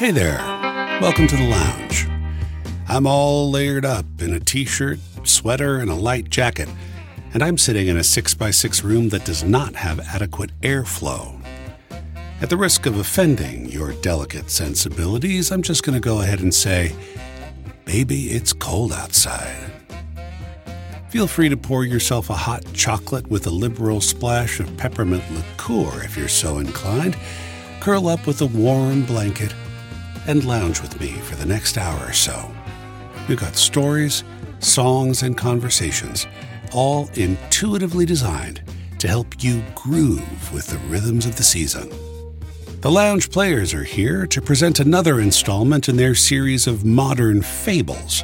Hey there. Welcome to the lounge. I'm all layered up in a t shirt, sweater, and a light jacket, and I'm sitting in a 6x6 room that does not have adequate airflow. At the risk of offending your delicate sensibilities, I'm just going to go ahead and say, Baby, it's cold outside. Feel free to pour yourself a hot chocolate with a liberal splash of peppermint liqueur if you're so inclined. Curl up with a warm blanket and lounge with me for the next hour or so. We've got stories, songs, and conversations, all intuitively designed to help you groove with the rhythms of the season. The Lounge Players are here to present another installment in their series of modern fables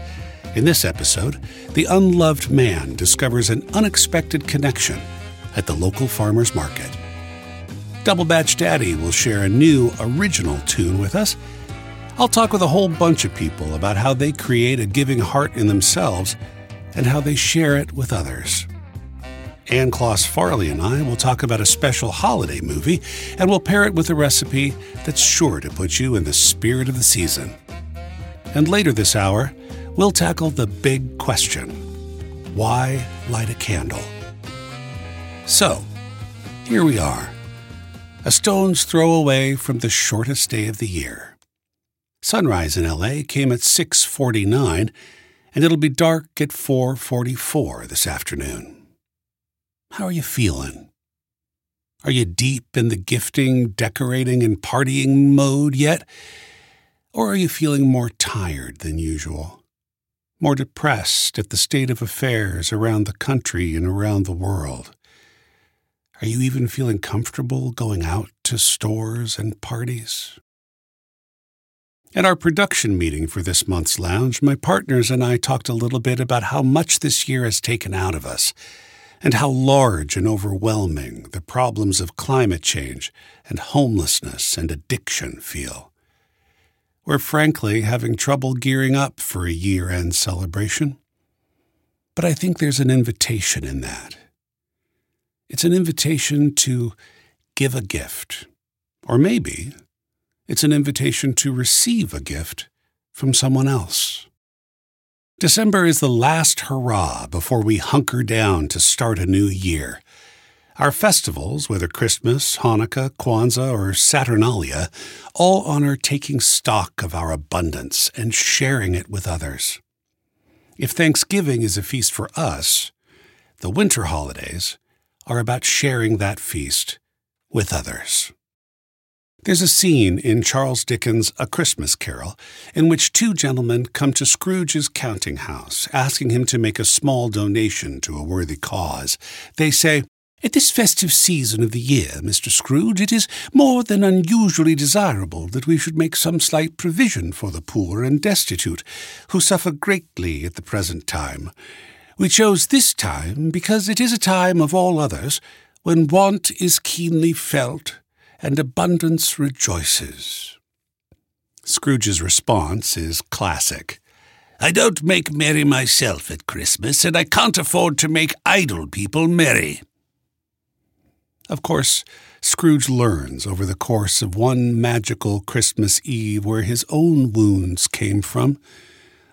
in this episode, the unloved man discovers an unexpected connection at the local farmer's market. Double Batch Daddy will share a new, original tune with us. I'll talk with a whole bunch of people about how they create a giving heart in themselves and how they share it with others. Ann Kloss Farley and I will talk about a special holiday movie, and we'll pair it with a recipe that's sure to put you in the spirit of the season. And later this hour, we'll tackle the big question why light a candle? So, here we are, a stone's throw away from the shortest day of the year. Sunrise in LA came at 6:49 and it'll be dark at 4:44 this afternoon. How are you feeling? Are you deep in the gifting, decorating and partying mode yet? Or are you feeling more tired than usual? more depressed at the state of affairs around the country and around the world? Are you even feeling comfortable going out to stores and parties? At our production meeting for this month's lounge, my partners and I talked a little bit about how much this year has taken out of us, and how large and overwhelming the problems of climate change and homelessness and addiction feel. We're frankly having trouble gearing up for a year end celebration. But I think there's an invitation in that. It's an invitation to give a gift. Or maybe it's an invitation to receive a gift from someone else. December is the last hurrah before we hunker down to start a new year. Our festivals, whether Christmas, Hanukkah, Kwanzaa, or Saturnalia, all honor taking stock of our abundance and sharing it with others. If Thanksgiving is a feast for us, the winter holidays are about sharing that feast with others. There's a scene in Charles Dickens' A Christmas Carol in which two gentlemen come to Scrooge's counting house, asking him to make a small donation to a worthy cause. They say, at this festive season of the year, Mr. Scrooge, it is more than unusually desirable that we should make some slight provision for the poor and destitute, who suffer greatly at the present time. We chose this time because it is a time of all others when want is keenly felt and abundance rejoices. Scrooge's response is classic. I don't make merry myself at Christmas, and I can't afford to make idle people merry. Of course, Scrooge learns over the course of one magical Christmas Eve where his own wounds came from,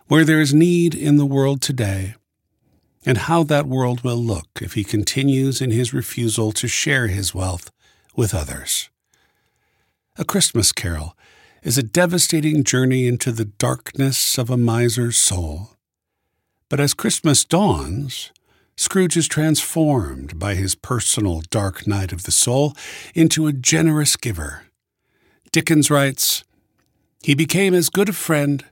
where there is need in the world today, and how that world will look if he continues in his refusal to share his wealth with others. A Christmas Carol is a devastating journey into the darkness of a miser's soul. But as Christmas dawns, Scrooge is transformed by his personal dark night of the soul into a generous giver. Dickens writes He became as good a friend,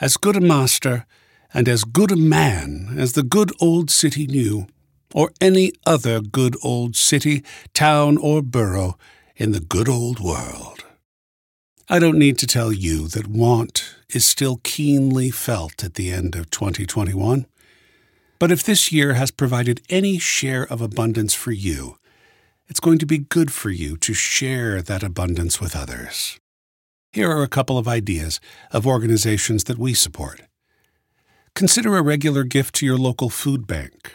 as good a master, and as good a man as the good old city knew, or any other good old city, town, or borough in the good old world. I don't need to tell you that want is still keenly felt at the end of 2021. But if this year has provided any share of abundance for you, it's going to be good for you to share that abundance with others. Here are a couple of ideas of organizations that we support. Consider a regular gift to your local food bank.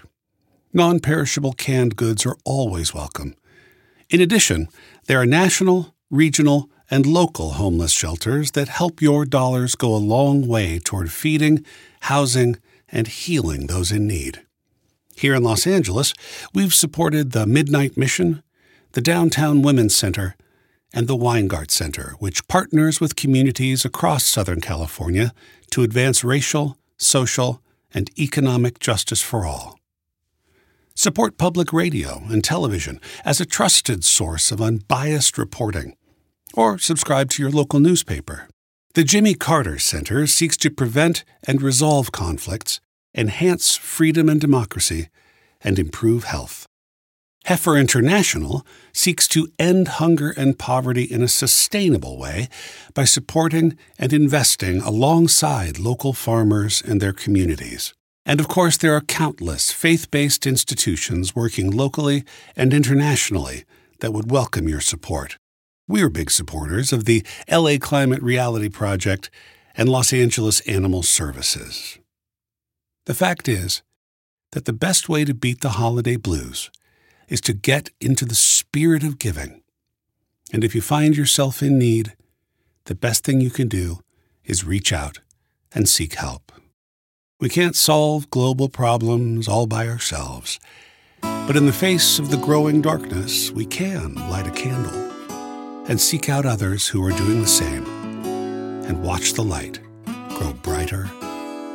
Non perishable canned goods are always welcome. In addition, there are national, regional, and local homeless shelters that help your dollars go a long way toward feeding, housing, and healing those in need. Here in Los Angeles, we've supported the Midnight Mission, the Downtown Women's Center, and the Weingart Center, which partners with communities across Southern California to advance racial, social, and economic justice for all. Support public radio and television as a trusted source of unbiased reporting, or subscribe to your local newspaper. The Jimmy Carter Center seeks to prevent and resolve conflicts, enhance freedom and democracy, and improve health. Heifer International seeks to end hunger and poverty in a sustainable way by supporting and investing alongside local farmers and their communities. And of course, there are countless faith based institutions working locally and internationally that would welcome your support. We're big supporters of the LA Climate Reality Project and Los Angeles Animal Services. The fact is that the best way to beat the holiday blues is to get into the spirit of giving. And if you find yourself in need, the best thing you can do is reach out and seek help. We can't solve global problems all by ourselves, but in the face of the growing darkness, we can light a candle and seek out others who are doing the same and watch the light grow brighter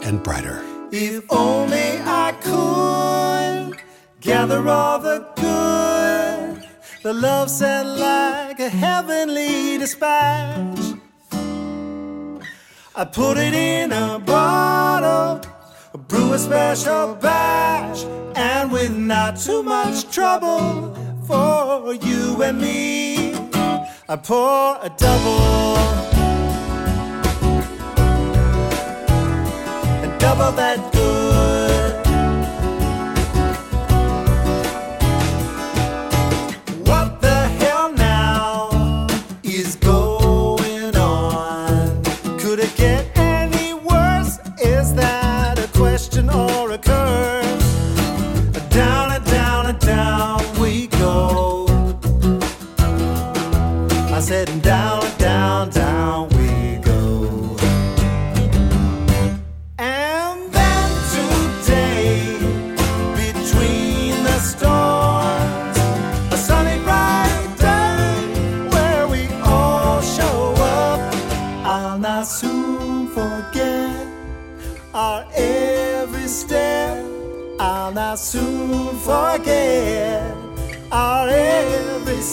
and brighter. If only I could gather all the good, the love sent like a heavenly dispatch. I put it in a bottle, brew a special batch, and with not too much trouble for you and me, I pour a double. A double that good.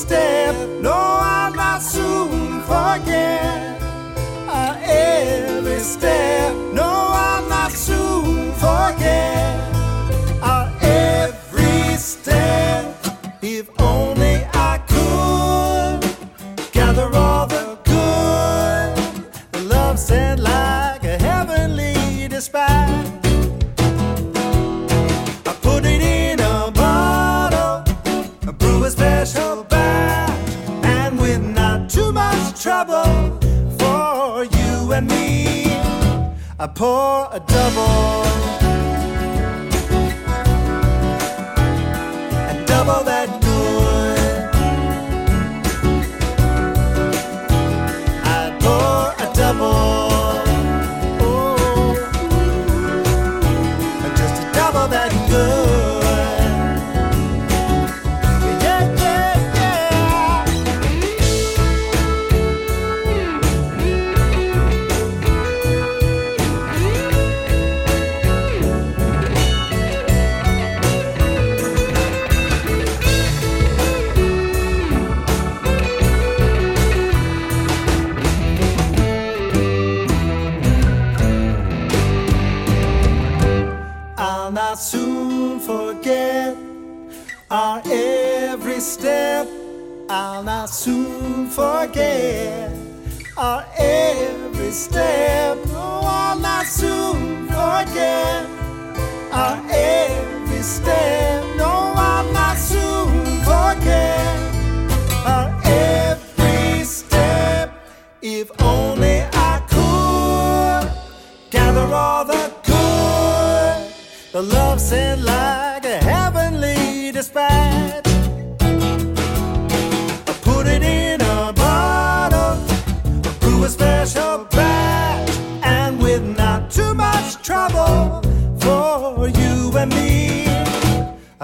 Step. No, I'll not soon forget our every step. Pour a double. Forget our every step.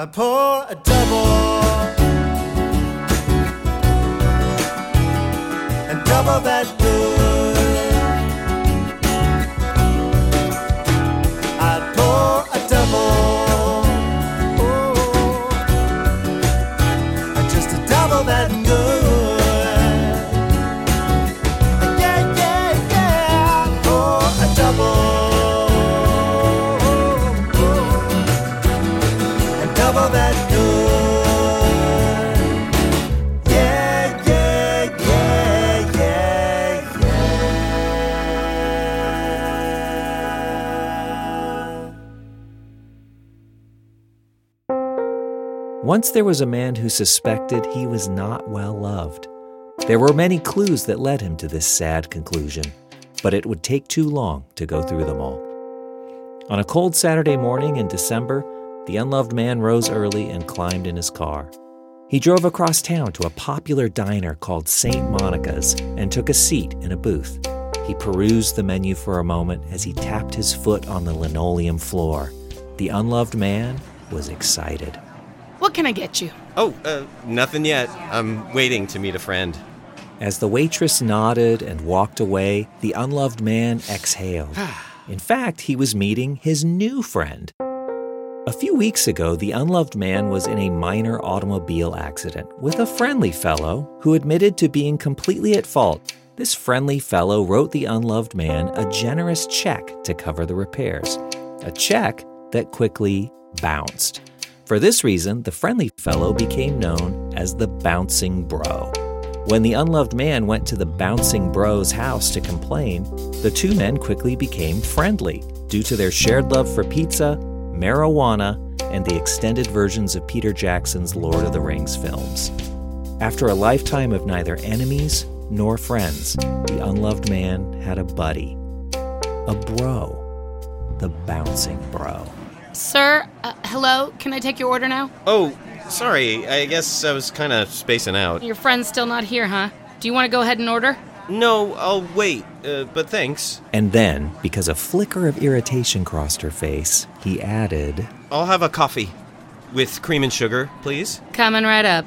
I pour a double. And double that Once there was a man who suspected he was not well loved. There were many clues that led him to this sad conclusion, but it would take too long to go through them all. On a cold Saturday morning in December, the unloved man rose early and climbed in his car. He drove across town to a popular diner called St. Monica's and took a seat in a booth. He perused the menu for a moment as he tapped his foot on the linoleum floor. The unloved man was excited. What can I get you? Oh, uh, nothing yet. I'm waiting to meet a friend. As the waitress nodded and walked away, the unloved man exhaled. In fact, he was meeting his new friend. A few weeks ago, the unloved man was in a minor automobile accident with a friendly fellow who admitted to being completely at fault. This friendly fellow wrote the unloved man a generous check to cover the repairs, a check that quickly bounced. For this reason, the friendly fellow became known as the Bouncing Bro. When the unloved man went to the Bouncing Bro's house to complain, the two men quickly became friendly due to their shared love for pizza, marijuana, and the extended versions of Peter Jackson's Lord of the Rings films. After a lifetime of neither enemies nor friends, the unloved man had a buddy, a bro, the Bouncing Bro. Sir, uh, hello? Can I take your order now? Oh, sorry. I guess I was kind of spacing out. Your friend's still not here, huh? Do you want to go ahead and order? No, I'll wait. Uh, but thanks. And then, because a flicker of irritation crossed her face, he added, I'll have a coffee with cream and sugar, please. Coming right up.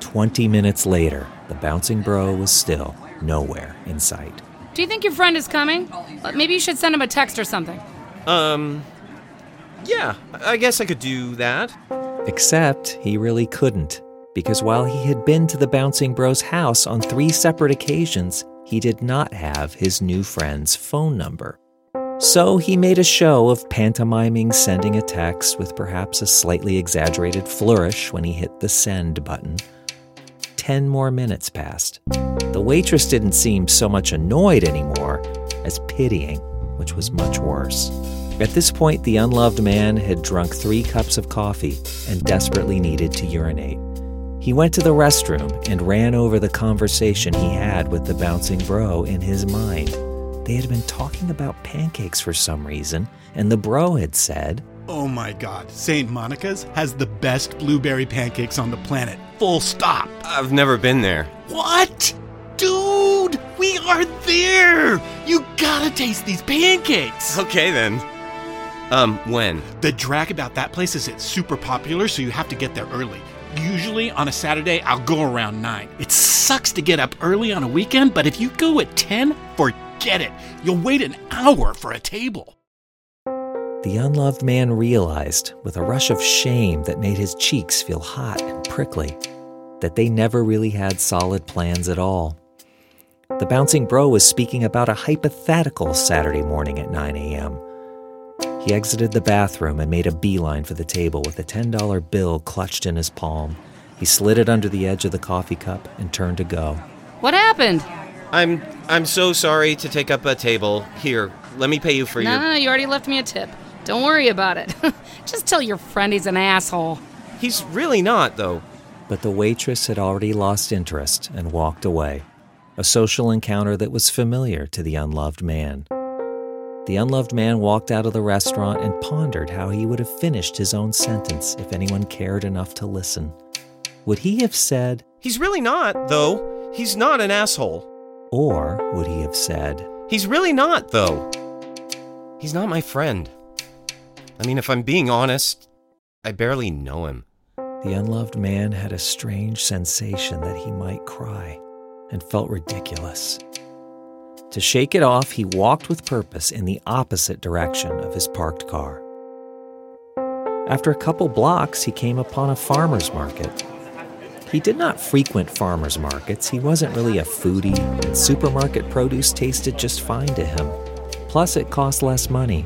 20 minutes later, the bouncing bro was still nowhere in sight. Do you think your friend is coming? Uh, maybe you should send him a text or something. Um, yeah, I guess I could do that. Except he really couldn't, because while he had been to the bouncing bro's house on three separate occasions, he did not have his new friend's phone number. So he made a show of pantomiming sending a text with perhaps a slightly exaggerated flourish when he hit the send button. Ten more minutes passed. The waitress didn't seem so much annoyed anymore as pitying, which was much worse. At this point, the unloved man had drunk three cups of coffee and desperately needed to urinate. He went to the restroom and ran over the conversation he had with the bouncing bro in his mind. They had been talking about pancakes for some reason, and the bro had said, Oh my god, St. Monica's has the best blueberry pancakes on the planet. Full stop. I've never been there. What? Dude, we are there! You gotta taste these pancakes! Okay then. Um, when? The drag about that place is it's super popular, so you have to get there early. Usually on a Saturday, I'll go around 9. It sucks to get up early on a weekend, but if you go at 10, forget it. You'll wait an hour for a table. The unloved man realized, with a rush of shame that made his cheeks feel hot and prickly, that they never really had solid plans at all. The bouncing bro was speaking about a hypothetical Saturday morning at 9 a.m. He exited the bathroom and made a beeline for the table with a $10 bill clutched in his palm. He slid it under the edge of the coffee cup and turned to go. What happened? I'm I'm so sorry to take up a table. Here, let me pay you for No, your. no, no, you already left me a tip. Don't worry about it. Just tell your friend he's an asshole. He's really not, though. But the waitress had already lost interest and walked away, a social encounter that was familiar to the unloved man. The unloved man walked out of the restaurant and pondered how he would have finished his own sentence if anyone cared enough to listen. Would he have said, He's really not, though. He's not an asshole. Or would he have said, He's really not, though. He's not my friend. I mean, if I'm being honest, I barely know him. The unloved man had a strange sensation that he might cry and felt ridiculous. To shake it off, he walked with purpose in the opposite direction of his parked car. After a couple blocks, he came upon a farmer's market. He did not frequent farmers markets. He wasn't really a foodie, and supermarket produce tasted just fine to him. Plus, it cost less money.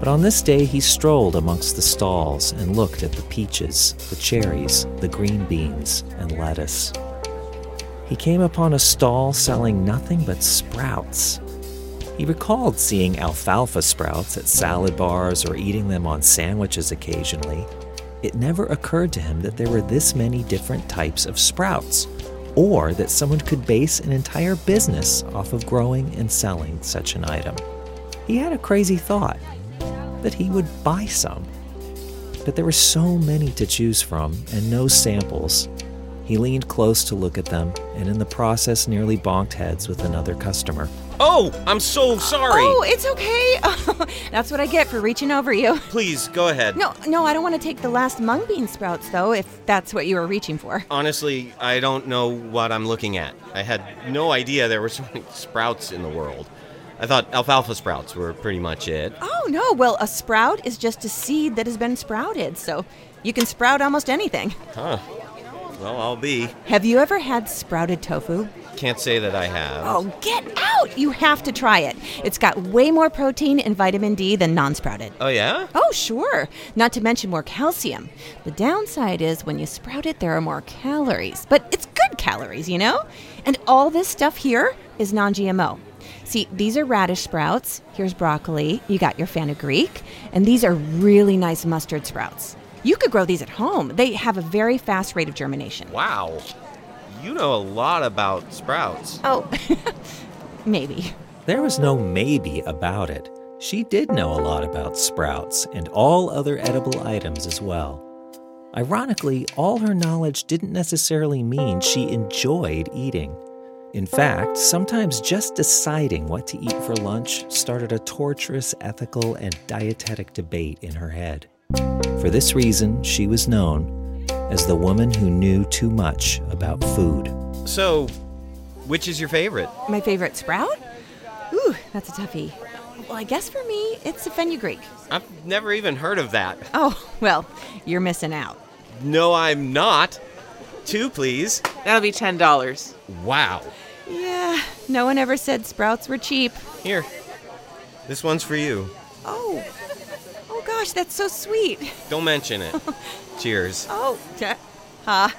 But on this day, he strolled amongst the stalls and looked at the peaches, the cherries, the green beans, and lettuce. He came upon a stall selling nothing but sprouts. He recalled seeing alfalfa sprouts at salad bars or eating them on sandwiches occasionally. It never occurred to him that there were this many different types of sprouts, or that someone could base an entire business off of growing and selling such an item. He had a crazy thought that he would buy some. But there were so many to choose from and no samples. He leaned close to look at them and, in the process, nearly bonked heads with another customer. Oh, I'm so sorry. Oh, it's okay. That's what I get for reaching over you. Please, go ahead. No, no, I don't want to take the last mung bean sprouts, though, if that's what you were reaching for. Honestly, I don't know what I'm looking at. I had no idea there were so many sprouts in the world. I thought alfalfa sprouts were pretty much it. Oh, no. Well, a sprout is just a seed that has been sprouted, so you can sprout almost anything. Huh. Well, I'll be. Have you ever had sprouted tofu? Can't say that I have. Oh, get out! You have to try it. It's got way more protein and vitamin D than non sprouted. Oh, yeah? Oh, sure. Not to mention more calcium. The downside is when you sprout it, there are more calories. But it's good calories, you know? And all this stuff here is non GMO. See, these are radish sprouts. Here's broccoli. You got your fenugreek, And these are really nice mustard sprouts. You could grow these at home. They have a very fast rate of germination. Wow. You know a lot about sprouts. Oh, maybe. There was no maybe about it. She did know a lot about sprouts and all other edible items as well. Ironically, all her knowledge didn't necessarily mean she enjoyed eating. In fact, sometimes just deciding what to eat for lunch started a torturous ethical and dietetic debate in her head. For this reason, she was known as the woman who knew too much about food. So, which is your favorite? My favorite sprout? Ooh, that's a toughie. Well, I guess for me, it's a fenugreek. I've never even heard of that. Oh, well, you're missing out. No, I'm not. Two, please. That'll be ten dollars. Wow. Yeah, no one ever said sprouts were cheap. Here. This one's for you. Oh, oh gosh, that's so sweet. Don't mention it. Cheers. Oh, ha.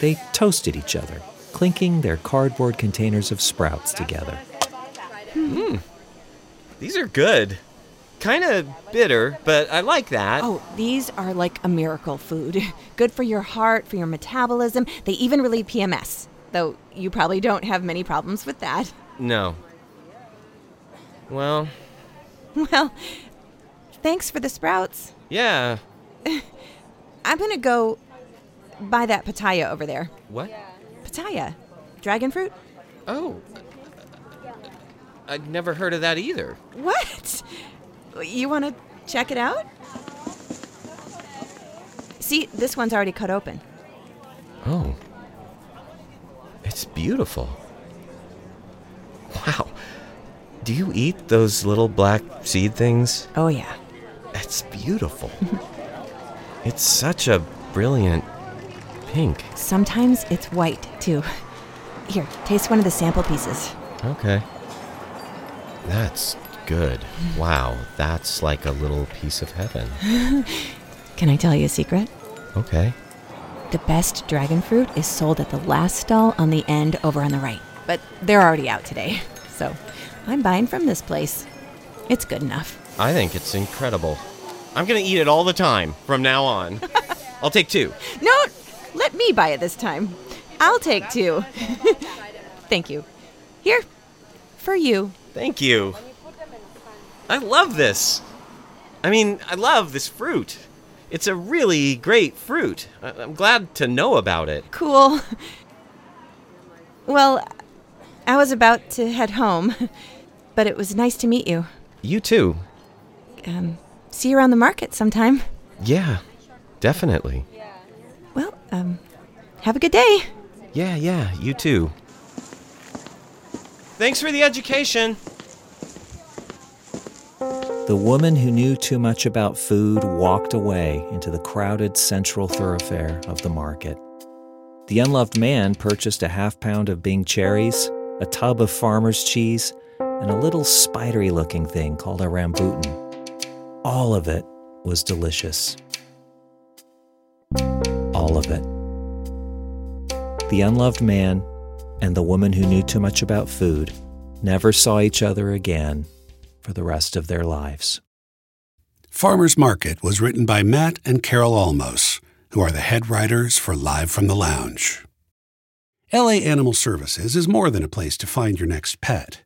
They toasted each other, clinking their cardboard containers of sprouts together. Hmm. These are good. Kind of bitter, but I like that. Oh, these are like a miracle food. Good for your heart, for your metabolism. They even relieve PMS, though you probably don't have many problems with that. No. Well, Well, thanks for the sprouts. yeah. I'm gonna go buy that pitaya over there. What? Pitaya, dragon fruit. Oh. I'd never heard of that either. What? You want to check it out? See, this one's already cut open. Oh. It's beautiful. Wow. Do you eat those little black seed things? Oh, yeah. It's beautiful. it's such a brilliant pink. Sometimes it's white, too. Here, taste one of the sample pieces. Okay. That's good. Wow, that's like a little piece of heaven. Can I tell you a secret? Okay. The best dragon fruit is sold at the last stall on the end over on the right. But they're already out today. So I'm buying from this place. It's good enough. I think it's incredible. I'm gonna eat it all the time from now on. I'll take two. No, let me buy it this time. I'll take two. Thank you. Here, for you. Thank you. I love this. I mean, I love this fruit. It's a really great fruit. I- I'm glad to know about it. Cool. Well, I was about to head home, but it was nice to meet you. You too. Um, see you around the market sometime. Yeah, definitely. Well, um, have a good day. Yeah, yeah, you too. Thanks for the education. The woman who knew too much about food walked away into the crowded central thoroughfare of the market. The unloved man purchased a half pound of Bing cherries, a tub of farmer's cheese, and a little spidery looking thing called a rambutan. All of it was delicious. All of it. The unloved man and the woman who knew too much about food never saw each other again for the rest of their lives. Farmer's Market was written by Matt and Carol Almos, who are the head writers for Live from the Lounge. LA Animal Services is more than a place to find your next pet.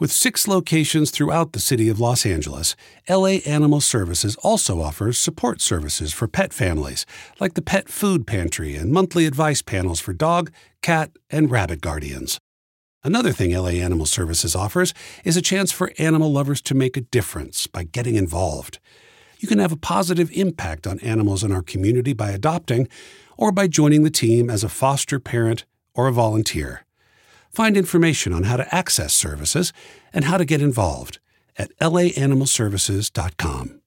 With six locations throughout the city of Los Angeles, LA Animal Services also offers support services for pet families, like the Pet Food Pantry and monthly advice panels for dog, cat, and rabbit guardians. Another thing LA Animal Services offers is a chance for animal lovers to make a difference by getting involved. You can have a positive impact on animals in our community by adopting or by joining the team as a foster parent or a volunteer. Find information on how to access services and how to get involved at laanimalservices.com.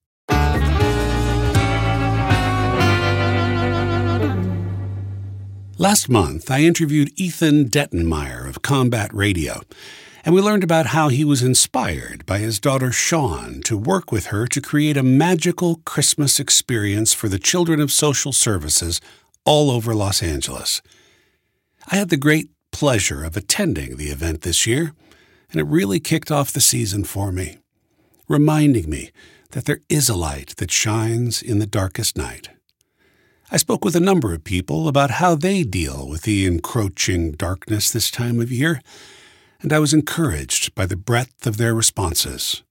Last month, I interviewed Ethan Dettenmeyer of Combat Radio, and we learned about how he was inspired by his daughter Sean to work with her to create a magical Christmas experience for the children of social services all over Los Angeles. I had the great pleasure of attending the event this year, and it really kicked off the season for me, reminding me that there is a light that shines in the darkest night. I spoke with a number of people about how they deal with the encroaching darkness this time of year, and I was encouraged by the breadth of their responses.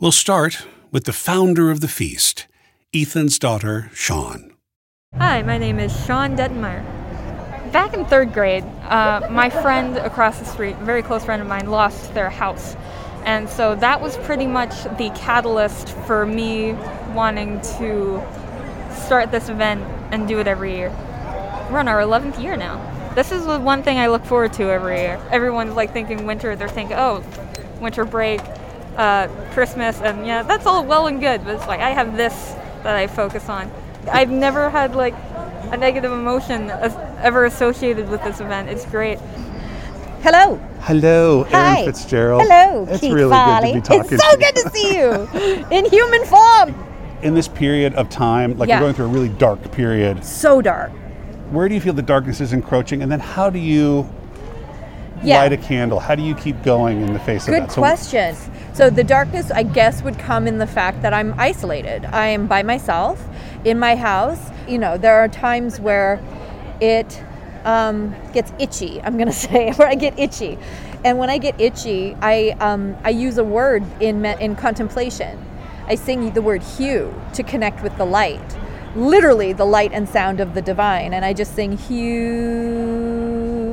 We'll start with the founder of the feast, Ethan's daughter, Sean. Hi, my name is Sean Dettenmeyer. Back in third grade, uh, my friend across the street, a very close friend of mine, lost their house. And so that was pretty much the catalyst for me wanting to start this event and do it every year. We're on our 11th year now. This is the one thing I look forward to every year. Everyone's like thinking winter, they're thinking, oh, winter break, uh, Christmas, and yeah, that's all well and good, but it's like I have this that I focus on. I've never had like a negative emotion as- ever associated with this event. It's great. Hello. Hello, Aaron Fitzgerald. Hello, It's Keith really Foley. good to be talking It's so to you. good to see you in human form. In this period of time, like Yeah. we're going through a really dark period, So dark. where do you feel the darkness is encroaching? And then how do you Yeah. light a candle? How do you keep going in the face Good of that? So- question. So the darkness, I guess, would come in the fact that I'm isolated. I am by myself in my house. You know, there are times where it um, gets itchy. I'm gonna say where I get itchy, and when I get itchy, I um, I use a word in me- in contemplation. I sing the word HU to connect with the light, literally the light and sound of the divine, and I just sing HU,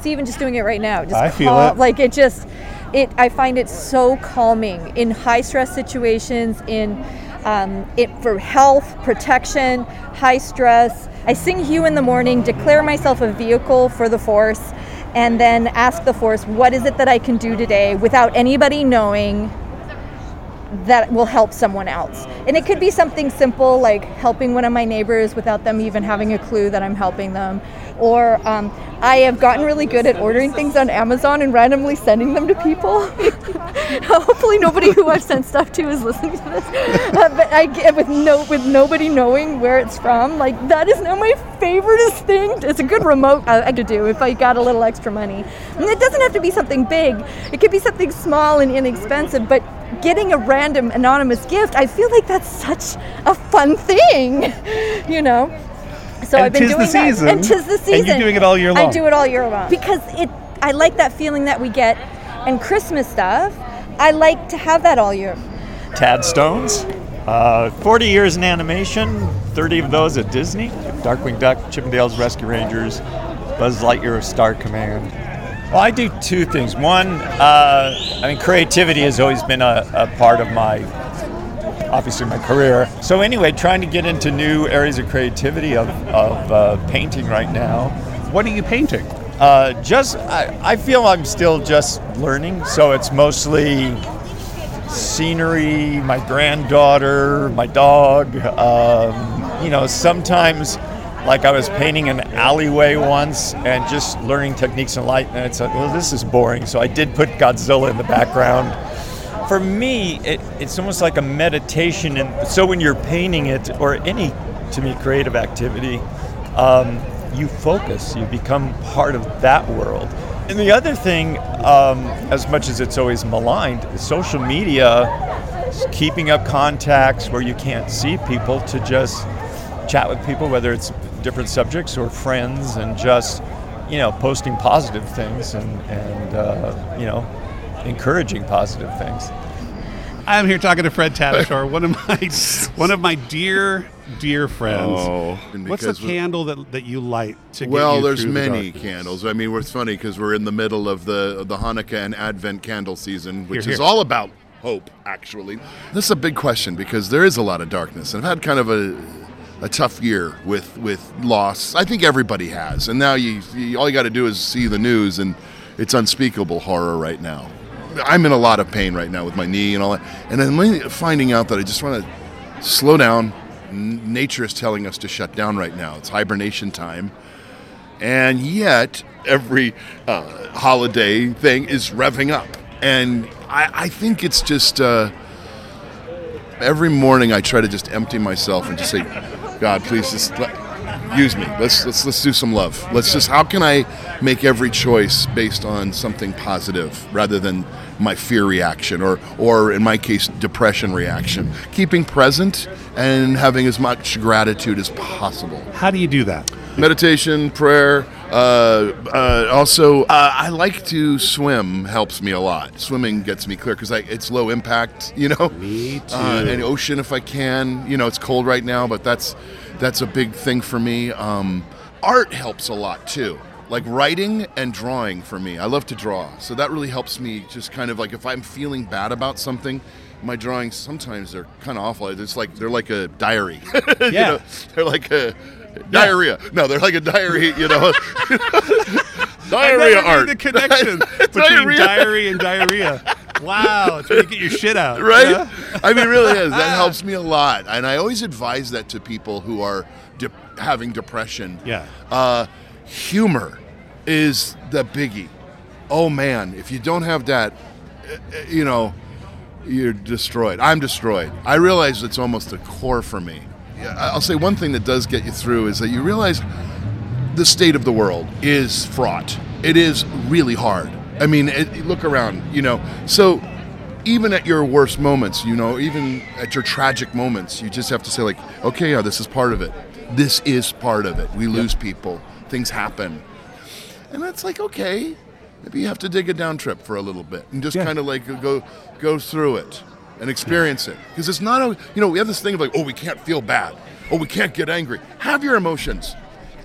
See, even just doing it right now, just I feel cal- it. like it just it. I find it so calming in high stress situations, in um, it for health protection, high stress. I sing HU in the morning, declare myself a vehicle for the force, and then ask the force, what is it that I can do today without anybody knowing that will help someone else. And it could be something simple like helping one of my neighbors without them even having a clue that I'm helping them. Or um, I have gotten really good at ordering things on Amazon and randomly sending them to people. Hopefully, nobody who I've sent stuff to is listening to this. Uh, but I get with no with nobody knowing where it's from. Like that is now my favoriteest thing. It's a good remote uh, I could do if I got a little extra money. And it doesn't have to be something big. It could be something small and inexpensive, but getting a random anonymous gift, I feel like that's such a fun thing, you know. So And I've been tis the doing that, and tis the season. And you're season. doing it all year long. I do it all year long because it. I like that feeling that we get, and Christmas stuff. I like to have that all year. Tad Stones. Uh, 40 years in animation, 30 of those at Disney. Darkwing Duck, Chippendales Rescue Rangers, Buzz Lightyear, of Star Command. Well, I do two things. One, uh, I mean, creativity has always been a, a part of my, obviously, my career. So, anyway, trying to get into new areas of creativity of, of uh, painting right now. What are you painting? Uh, just, I, I feel I'm still just learning, so it's mostly scenery, my granddaughter, my dog. Um, you know, sometimes, like I was painting an alleyway once and just learning techniques in light, and it's like, well, this is boring. So I did put Godzilla in the background. For me, it, it's almost like a meditation. And so when you're painting it, or any, to me, creative activity, um, you focus, you become part of that world. And the other thing, um, as much as it's always maligned, social media, keeping up contacts where you can't see people to just chat with people, whether it's different subjects or friends, and just you know posting positive things and and uh, you know encouraging positive things. I'm here talking to Fred Tatasciore, one of my one of my dear dear friends. Oh, What's the candle that, that you light to get well, you there's through the many darkness? candles. I mean, it's funny because we're in the middle of the the Hanukkah and Advent candle season, which Here, is all about hope. Actually, this is a big question because there is a lot of darkness, and I've had kind of a a tough year with with loss. I think everybody has, and now you, you all you got to do is see the news, and it's unspeakable horror right now. I'm in a lot of pain right now with my knee and all that, and I'm finding out that I just want to slow down. Nature is telling us to shut down right now. It's hibernation time and yet every uh, holiday thing is revving up and i, I think it's just uh, every morning i try to just empty myself and just say god please just let, use me. Let's, let's let's do some love. Let's just how can i make every choice based on something positive rather than my fear reaction or or in my case depression reaction? Keeping present and having as much gratitude as possible. How do you do that? Meditation, prayer. Uh, uh, also, uh, I like to swim. Helps me a lot. Swimming gets me clear because it's low impact. You know, Me too. Uh, and ocean if I can. You know, it's cold right now, but that's that's a big thing for me. Um, art helps a lot too. Like writing and drawing for me. I love to draw, so that really helps me. Just kind of like if I'm feeling bad about something. My drawings sometimes they're kind of awful. It's like they're like a diary. You Yeah. know, they're like a diarrhea. No, they're like a diary. You know, diarrhea I art. The connection between Diarrhea. diary and diarrhea. Wow, it's when you get your shit out, right? I mean, it really is. That helps me a lot, and I always advise that to people who are de- having depression. Yeah. Uh, humor is the biggie. Oh man, if you don't have that, eh, eh, you know, you're destroyed. I'm destroyed. I realize it's almost a core for me. Yeah, I'll say one thing that does get you through is that you realize the state of the world is fraught. It is really hard. I mean, it, look around, you know. So even at your worst moments, you know, even at your tragic moments, you just have to say like, okay, yeah, this is part of it. This is part of it. We lose people. Things happen. And that's like, okay, maybe you have to dig a down trip for a little bit and just kind of like go go through it and experience it. Because it's not, a, you know, we have this thing of like, oh, we can't feel bad. Oh, we can't get angry. Have your emotions.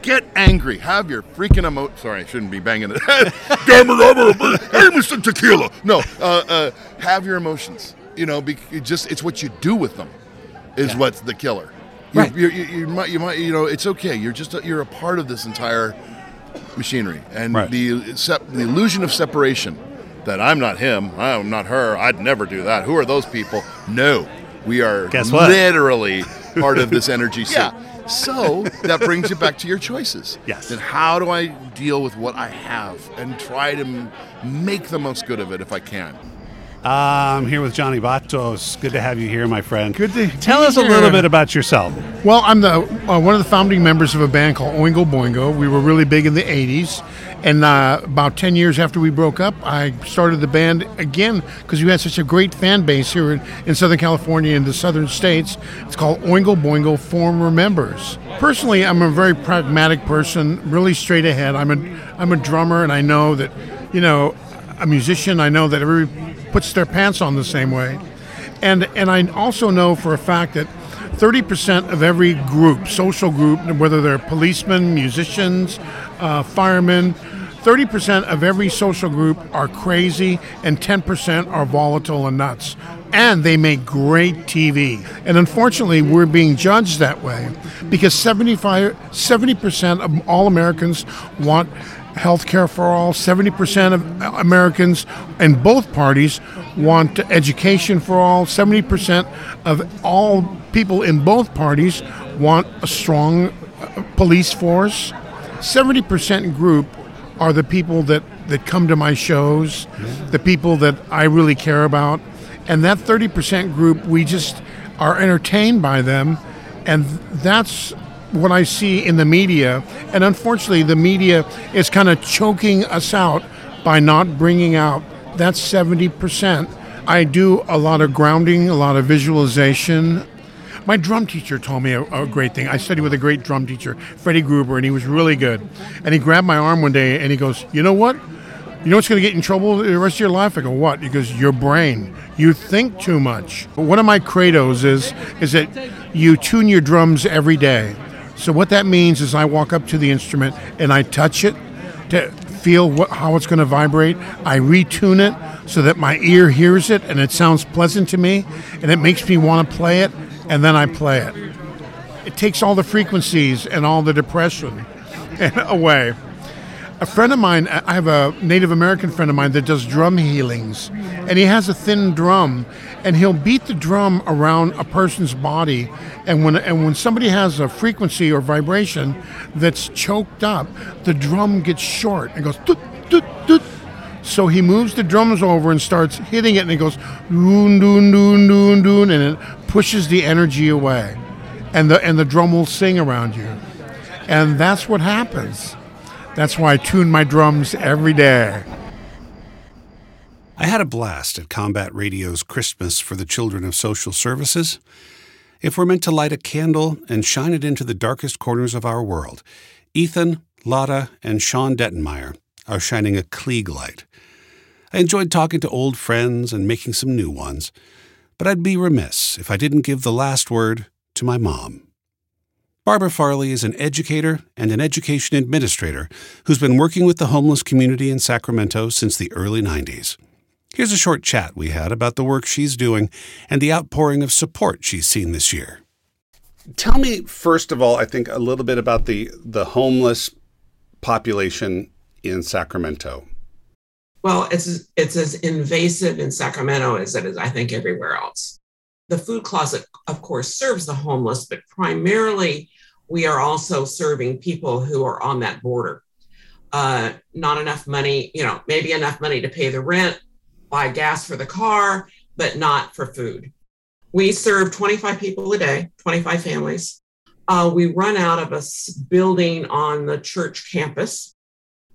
Get angry. Have your freaking emo. Sorry, I shouldn't be banging it. Damn it, I'm a- hey, Mr. Tequila. No, uh, uh, have your emotions. You know, be, it just it's what you do with them is what's the killer. You, Right. you, you, you might, you might, you know, it's okay. You're just, a, you're a part of this entire machinery, and Right. the the illusion of separation. That I'm not him, I'm not her. I'd never do that. Who are those people? No, we are literally part of this energy suit. So that brings you back to your choices. Yes. Then how do I deal with what I have and try to m- make the most good of it if I can? Uh, I'm here with Johnny Vatos. Good to have you here, my friend. Good to Tell us a little bit about yourself. Well, I'm the uh, one of the founding members of a band called Oingo Boingo. We were really big in the '80s, and uh, about 10 years after we broke up, I started the band again because we had such a great fan base here in, in Southern California and the southern states. It's called Oingo Boingo Former Members. Personally, I'm a very pragmatic person, really straight ahead. I'm a I'm a drummer, and I know that, you know, a musician. I know that everybody puts their pants on the same way. And and I also know for a fact that 30% of every group, social group, whether they're policemen, musicians, uh, firemen, 30% of every social group are crazy and 10% are volatile and nuts. And they make great TV. And unfortunately, we're being judged that way because 75, 70% of all Americans want health care for all. 70% of Americans in both parties want education for all. 70% of all people in both parties want a strong uh, police force. 70% group are the people that, that come to my shows, the people that I really care about. And that 30% group, we just are entertained by them. And that's what I see in the media. And unfortunately, the media is kind of choking us out by not bringing out that 70%. I do a lot of grounding, a lot of visualization. My drum teacher told me a, a, great thing. I studied with a great drum teacher, Freddie Gruber, and he was really good. And he grabbed my arm one day and he goes, You know what? You know what's going to get in trouble the rest of your life? I go, What? He goes, Your brain. You think too much. But one of my credos is, is that you tune your drums every day. So what that means is I walk up to the instrument and I touch it to feel what, how it's going to vibrate. I retune it so that my ear hears it and it sounds pleasant to me and it makes me want to play it and then I play it. It takes all the frequencies and all the depression away. A friend of mine, I have a Native American friend of mine that does drum healings, and he has a thin drum, and he'll beat the drum around a person's body, and when and when somebody has a frequency or vibration that's choked up, the drum gets short and goes doot doot doot. So he moves the drums over and starts hitting it, and it goes doon doon doon doon doon, and it pushes the energy away, and the and the drum will sing around you, and that's what happens. That's why I tune my drums every day. I had a blast at Combat Radio's Christmas for the Children of Social Services. If we're meant to light a candle and shine it into the darkest corners of our world, Ethan, Lotta, and Sean Dettenmeyer are shining a Klieg light. I enjoyed talking to old friends and making some new ones, but I'd be remiss if I didn't give the last word to my mom. Barbara Farley is an educator and an education administrator who's been working with the homeless community in Sacramento since the early 90s. Here's a short chat we had about the work she's doing and the outpouring of support she's seen this year. Tell me, first of all, I think a little bit about the, the homeless population in Sacramento. Well, it's, it's as invasive in Sacramento as it is, I think, everywhere else. The food closet, of course, serves the homeless, but primarily we are also serving people who are on that border. Uh, not enough money, you know, maybe enough money to pay the rent, buy gas for the car, but not for food. We serve 25 people a day, 25 families. Uh, we run out of a building on the church campus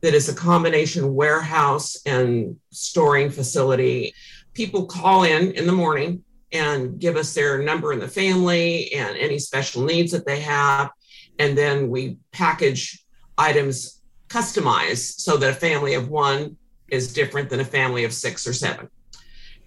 that is a combination warehouse and storing facility. People call in in the morning and give us their number in the family and any special needs that they have. And then we package items customized so that a family of one is different than a family of six or seven.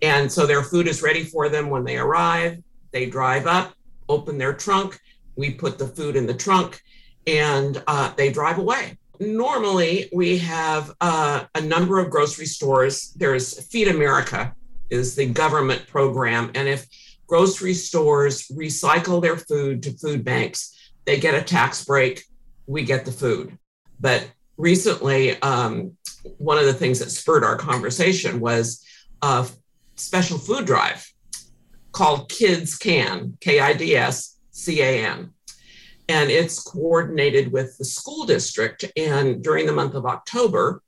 And so their food is ready for them when they arrive. They drive up, open their trunk. We put the food in the trunk and uh, they drive away. Normally, we have uh, a number of grocery stores. There's Feed America, is the government program. And if grocery stores recycle their food to food banks, they get a tax break. We get the food. But recently, um, one of the things that spurred our conversation was a special food drive called Kids Can, K I D S C A N. And it's coordinated with the school district. And during the month of October,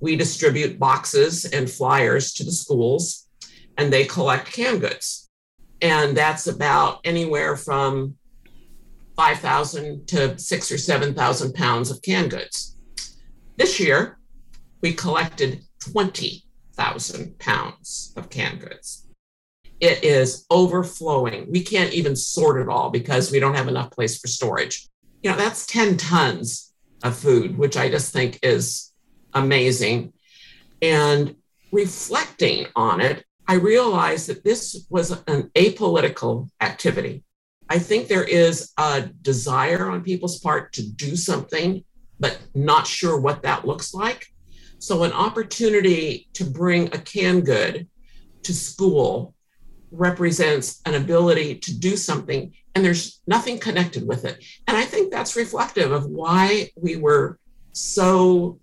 we distribute boxes and flyers to the schools and they collect canned goods. And that's about anywhere from 5,000 to six or 7,000 pounds of canned goods. This year, we collected 20,000 pounds of canned goods. It is overflowing. We can't even sort it all because we don't have enough place for storage. You know, that's 10 tons of food, which I just think is amazing. And reflecting on it, I realized that this was an apolitical activity. I think there is a desire on people's part to do something, but not sure what that looks like. So, an opportunity to bring a canned good to school represents an ability to do something, and there's nothing connected with it. And I think that's reflective of why we were so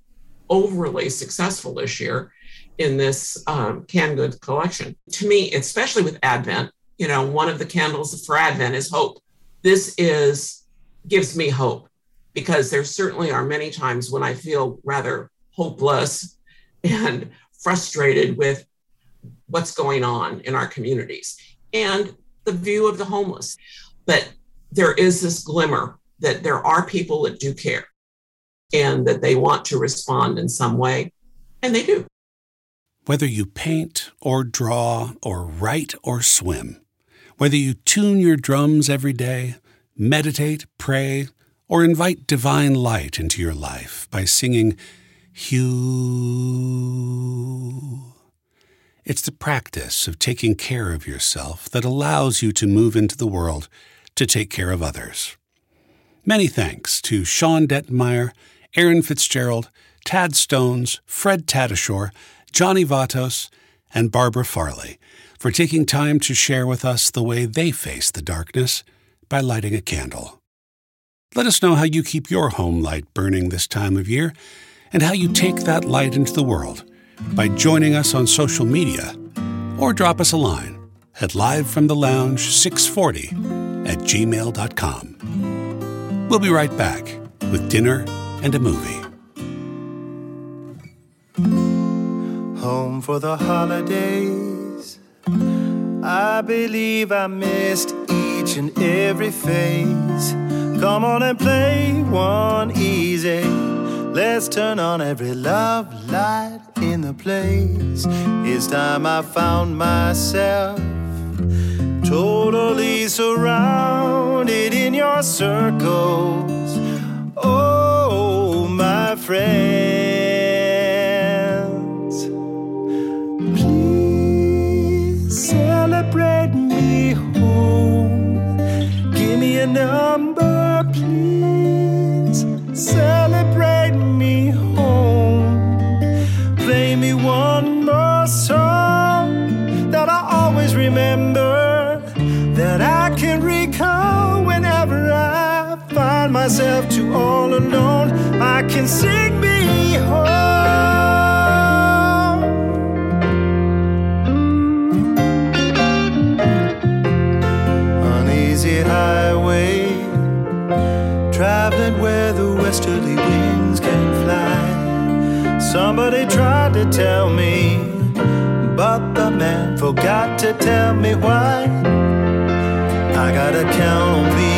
overly successful this year in this um, canned goods collection. To me, especially with Advent, you know, one of the candles for Advent is hope. This is gives me hope because there certainly are many times when I feel rather hopeless and frustrated with what's going on in our communities and the view of the homeless. But there is this glimmer that there are people that do care and that they want to respond in some way, and they do. Whether you paint or draw or write or swim, whether you tune your drums every day, meditate, pray, or invite divine light into your life by singing HU. It's the practice of taking care of yourself that allows you to move into the world to take care of others. Many thanks to Sean Detmeyer, Aaron Fitzgerald, Tad Stones, Fred Tatasciore, Johnny Vatos, and Barbara Farley for taking time to share with us the way they face the darkness by lighting a candle. Let us know how you keep your home light burning this time of year and how you take that light into the world by joining us on social media or drop us a line at livefromthelounge640 at gmail.com. We'll be right back with dinner and a movie. Home for the holidays. I believe I missed each and every phase. Come on and play one easy. Let's turn on every love light in the place. It's time I found myself totally surrounded in your circles. Oh, my friends, number, please. Celebrate me home. Play me one more song that I always remember, that I can recall whenever I find myself too all alone. I can sing Somebody tried to tell me, but the man forgot to tell me why. I gotta count on being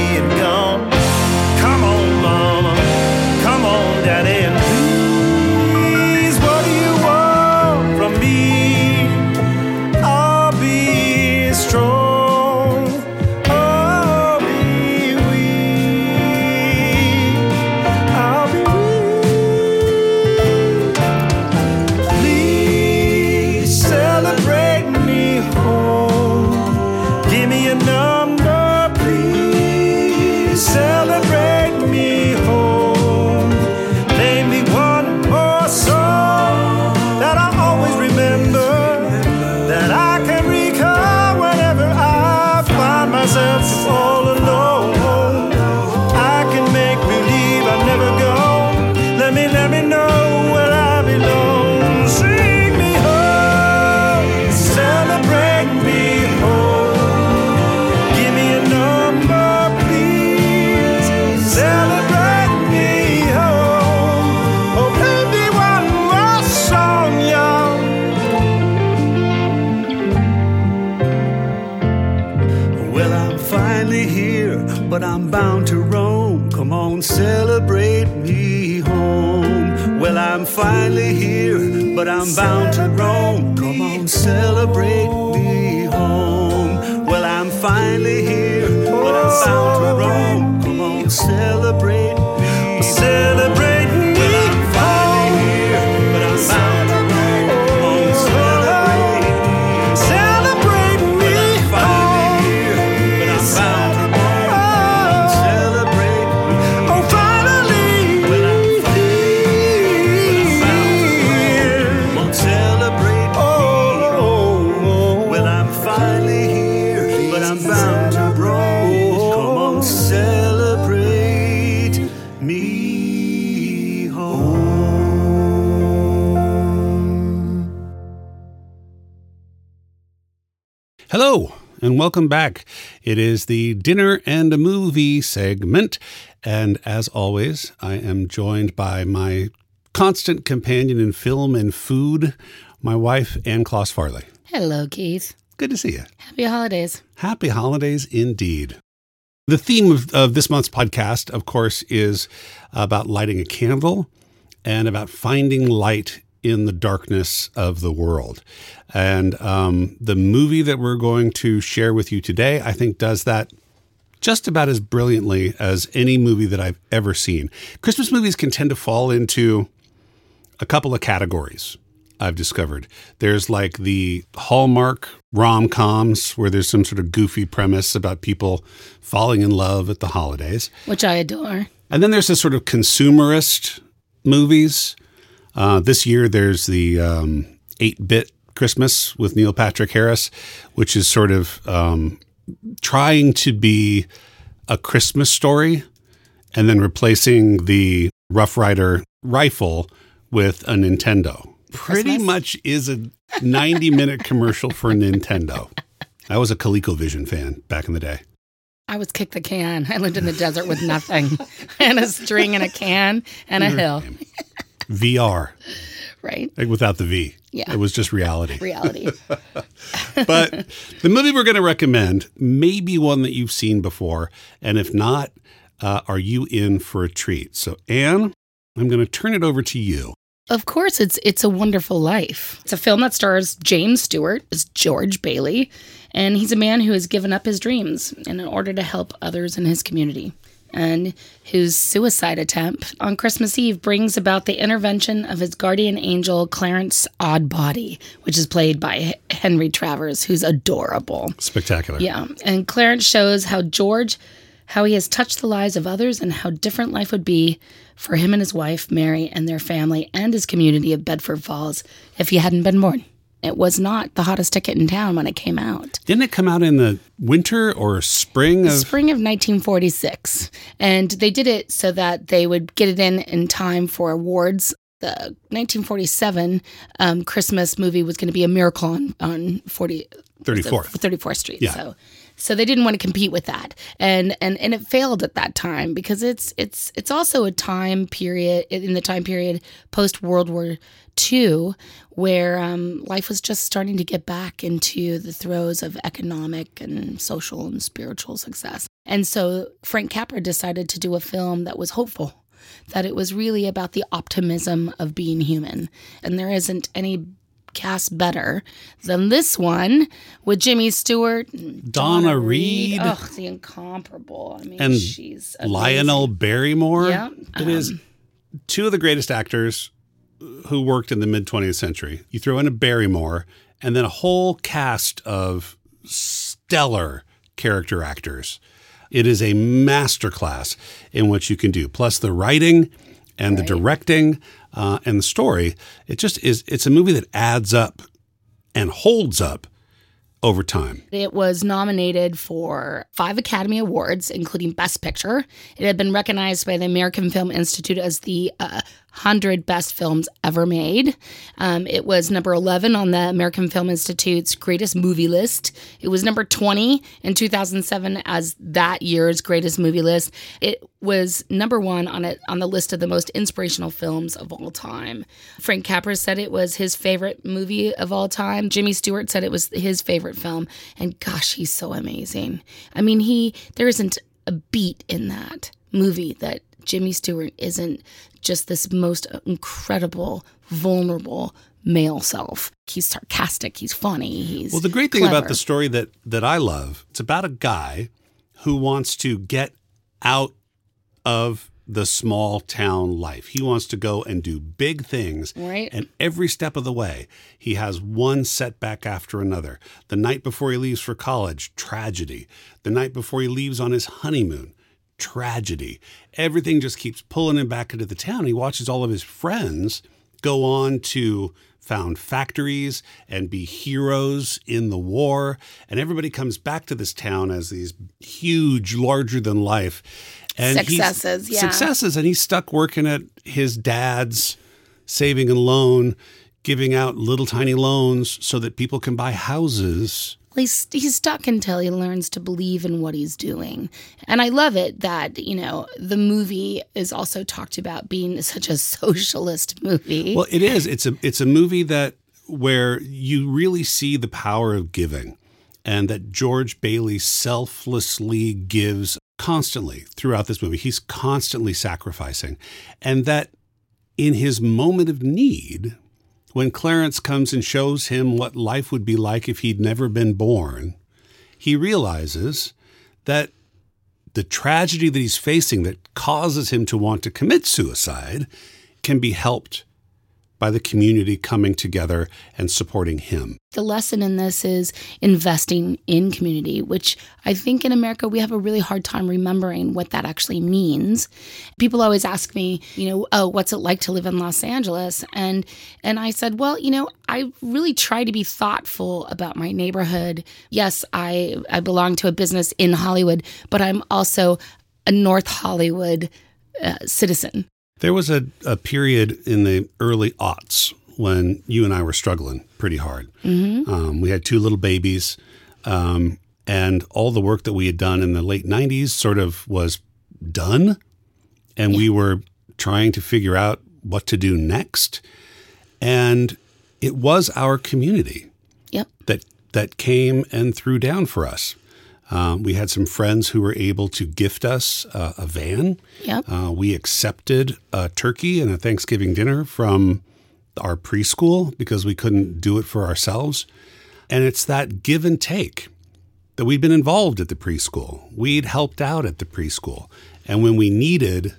Bound and welcome back. It is the Dinner and a Movie segment. And as always, I am joined by my constant companion in film and food, my wife, Ann Kloss Farley. Hello, Keith. Good to see you. Happy holidays. Happy holidays indeed. The theme of, of this month's podcast, of course, is about lighting a candle and about finding light in the darkness of the world. And um, the movie that we're going to share with you today, I think, does that just about as brilliantly as any movie that I've ever seen. Christmas movies can tend to fall into a couple of categories. I've discovered there's like the Hallmark rom coms where there's some sort of goofy premise about people falling in love at the holidays. Which I adore. And then there's this sort of consumerist movies. Uh, this year, there's the um, 8 bit Christmas with Neil Patrick Harris, which is sort of um, trying to be a Christmas story and then replacing the Rough Rider rifle with a Nintendo. Pretty much is a 90 minute commercial for Nintendo. I was a ColecoVision fan back in the day. I was kick the can. I lived in the desert with nothing and a string and a can and a hill. VR, Right? like without the V. Yeah. It was just reality. Reality. but the movie we're going to recommend may be one that you've seen before. And if not, uh, are you in for a treat? So, Anne, I'm going to turn it over to you. Of course, it's It's a Wonderful Life. It's a film that stars James Stewart as George Bailey, and he's a man who has given up his dreams in order to help others in his community. And whose suicide attempt on Christmas Eve brings about the intervention of his guardian angel, Clarence Odbody, which is played by Henry Travers, who's adorable. Spectacular. Yeah. And Clarence shows how George, how he has touched the lives of others and how different life would be for him and his wife, Mary, and their family and his community of Bedford Falls if he hadn't been born. It was not the hottest ticket in town when it came out. Didn't it come out in the winter or spring of? Spring of 1946. And they did it so that they would get it in in time for awards. The 1947 um, Christmas movie was going to be a miracle on, on 40, 34th. 34th Street. Yeah. So so they didn't want to compete with that. And and and it failed at that time because it's it's it's also a time period in the time period post World War II where um, life was just starting to get back into the throes of economic and social and spiritual success. And so Frank Capra decided to do a film that was hopeful that it was really about the optimism of being human. And there isn't any cast better than this one with Jimmy Stewart, and Donna Reed. Oh, the incomparable. I mean, and she's amazing. Lionel Barrymore. Yeah, It is um, two of the greatest actors who worked in the mid 20th century. You throw in a Barrymore and then a whole cast of stellar character actors. It is a masterclass in what you can do. Plus the writing and the directing uh, and the story. It just is. It's a movie that adds up and holds up over time. It was nominated for five Academy Awards, including Best Picture. It had been recognized by the American Film Institute as the uh, 100 best films ever made. Um, it was number 11 on the American Film Institute's greatest movie list. It was number 20 in 2007 as that year's greatest movie list. It was number one on it on the list of the most inspirational films of all time. Frank Capra said it was his favorite movie of all time. Jimmy Stewart said it was his favorite film. And gosh, he's so amazing. I mean, he there isn't a beat in that movie that Jimmy Stewart isn't just this most incredible, vulnerable male self. He's sarcastic, he's funny, he's Well, the great thing clever. about the story that that I love, it's about a guy who wants to get out of the small town life. He wants to go and do big things. Right. And every step of the way, he has one setback after another. The night before he leaves for college, tragedy. The night before he leaves on his honeymoon, tragedy. Everything just keeps pulling him back into the town. He watches all of his friends go on to found factories and be heroes in the war. And everybody comes back to this town as these huge, larger than life. And Successes, yeah. Successes. And he's stuck working at his dad's saving and loan, giving out little tiny loans so that people can buy houses he's, he's stuck until he learns to believe in what he's doing. And I love it that, you know, the movie is also talked about being such a socialist movie. Well, it is. It's a it's a movie that where you really see the power of giving and that George Bailey selflessly gives constantly throughout this movie. He's constantly sacrificing. And that in his moment of need, when Clarence comes and shows him what life would be like if he'd never been born, he realizes that the tragedy that he's facing that causes him to want to commit suicide can be helped by the community coming together and supporting him. The lesson in this is investing in community, which I think in America we have a really hard time remembering what that actually means. People always ask me, you know, oh, what's it like to live in Los Angeles? And and I said, well, you know, I really try to be thoughtful about my neighborhood. Yes, I I belong to a business in Hollywood, but I'm also a North Hollywood uh, citizen. There was a, a period in the early aughts when you and I were struggling pretty hard. Mm-hmm. Um, we had two little babies, um, and all the work that we had done in the late 90s sort of was done. And we were trying to figure out what to do next. And it was our community Yep. that, that came and threw down for us. Um, we had some friends who were able to gift us uh, a van. Yep. Uh, we accepted a turkey and a Thanksgiving dinner from our preschool because we couldn't do it for ourselves. And it's that give and take that we'd been involved at the preschool. We'd helped out at the preschool. And when we needed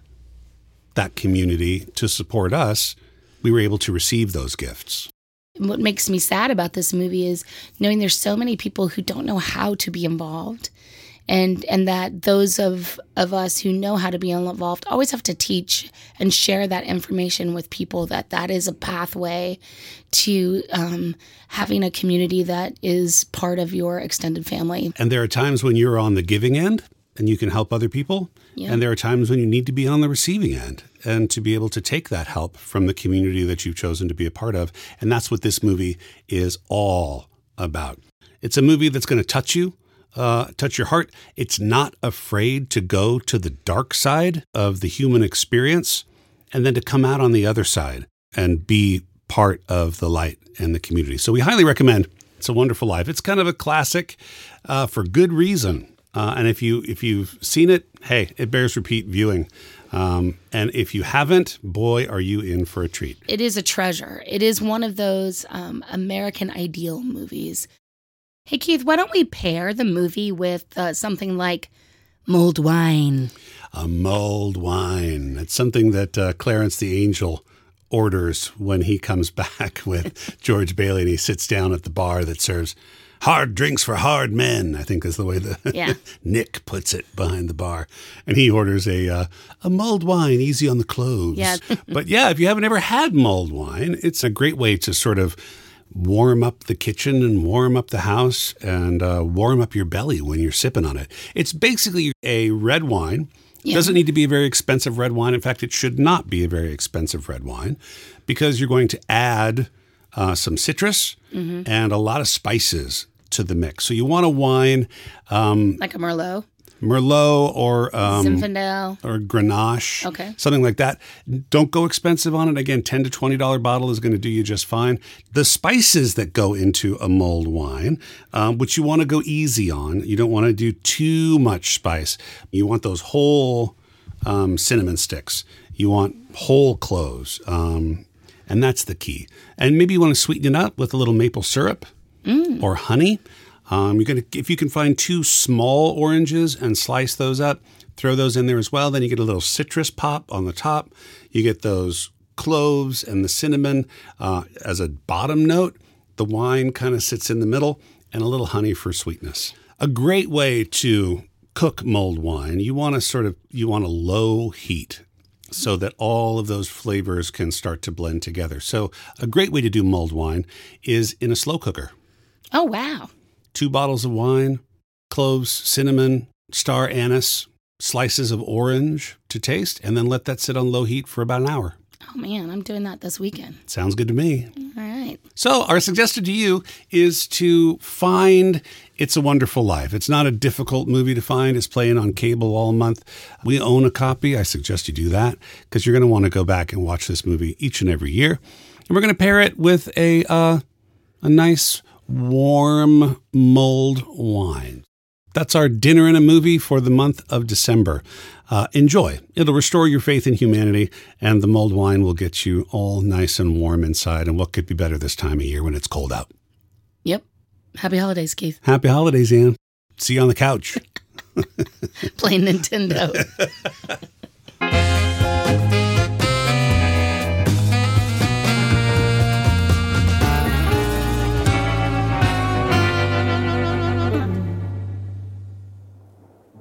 that community to support us, we were able to receive those gifts. What makes me sad about this movie is knowing there's so many people who don't know how to be involved and and that those of of us who know how to be involved always have to teach and share that information with people that that is a pathway to um, having a community that is part of your extended family And there are times when you're on the giving end and you can help other people. Yeah. And there are times when you need to be on the receiving end and to be able to take that help from the community that you've chosen to be a part of. And that's what this movie is all about. It's a movie that's going to touch you, uh, touch your heart. It's not afraid to go to the dark side of the human experience and then to come out on the other side and be part of the light and the community. So we highly recommend It's a Wonderful Life. It's kind of a classic uh, for good reason. Uh, and if you if you've seen it, hey, it bears repeat viewing. Um, and if you haven't, boy, are you in for a treat. it is a treasure it is one of those um, american ideal movies hey keith why don't we pair the movie with uh, something like mulled wine A mulled wine. It's something that uh, Clarence the Angel orders when he comes back with George Bailey and he sits down at the bar that serves hard drinks for hard men. I think is the way the Yeah. Nick puts it behind the bar, and he orders a uh, a mulled wine, easy on the clothes. Yeah. but yeah, if you haven't ever had mulled wine, it's a great way to sort of warm up the kitchen and warm up the house and uh, warm up your belly when you're sipping on it. It's basically a red wine. Yeah. Doesn't need to be a very expensive red wine. In fact, it should not be a very expensive red wine because you're going to add uh, some citrus Mhm. and a lot of spices to the mix. So you want a wine, um, like a merlot Merlot or um, Zinfandel. or Grenache, Okay. something like that. Don't go expensive on it. Again, ten to twenty dollar bottle is going to do you just fine. The spices that go into a mulled wine, um, which you want to go easy on. You don't want to do too much spice. You want those whole um, cinnamon sticks. You want whole cloves, um, and that's the key. And maybe you want to sweeten it up with a little maple syrup Mm. or honey. Um, you're gonna if you can find two small oranges and slice those up, throw those in there as well. Then you get a little citrus pop on the top. You get those cloves and the cinnamon uh, as a bottom note. The wine kind of sits in the middle, and a little honey for sweetness. A great way to cook mulled wine. You want to sort of you want a low heat so that all of those flavors can start to blend together. So a great way to do mulled wine is in a slow cooker Oh wow. two bottles of wine, cloves, cinnamon, star anise, slices of orange to taste, and then let that sit on low heat for about an hour. Oh man, I'm doing that this weekend. Sounds good to me. All right. So, our suggestion to you is to find It's a Wonderful Life. It's not a difficult movie to find. It's playing on cable all month. We own a copy. I suggest you do that because you're going to want to go back and watch this movie each and every year. And we're going to pair it with a uh, a nice warm mulled wine. That's our dinner and a movie for the month of December. Uh, enjoy. It'll restore your faith in humanity, and the mulled wine will get you all nice and warm inside. And what could be better this time of year when it's cold out? Yep. Happy holidays, Keith. Happy holidays, Ann. See you on the couch. Playing Nintendo.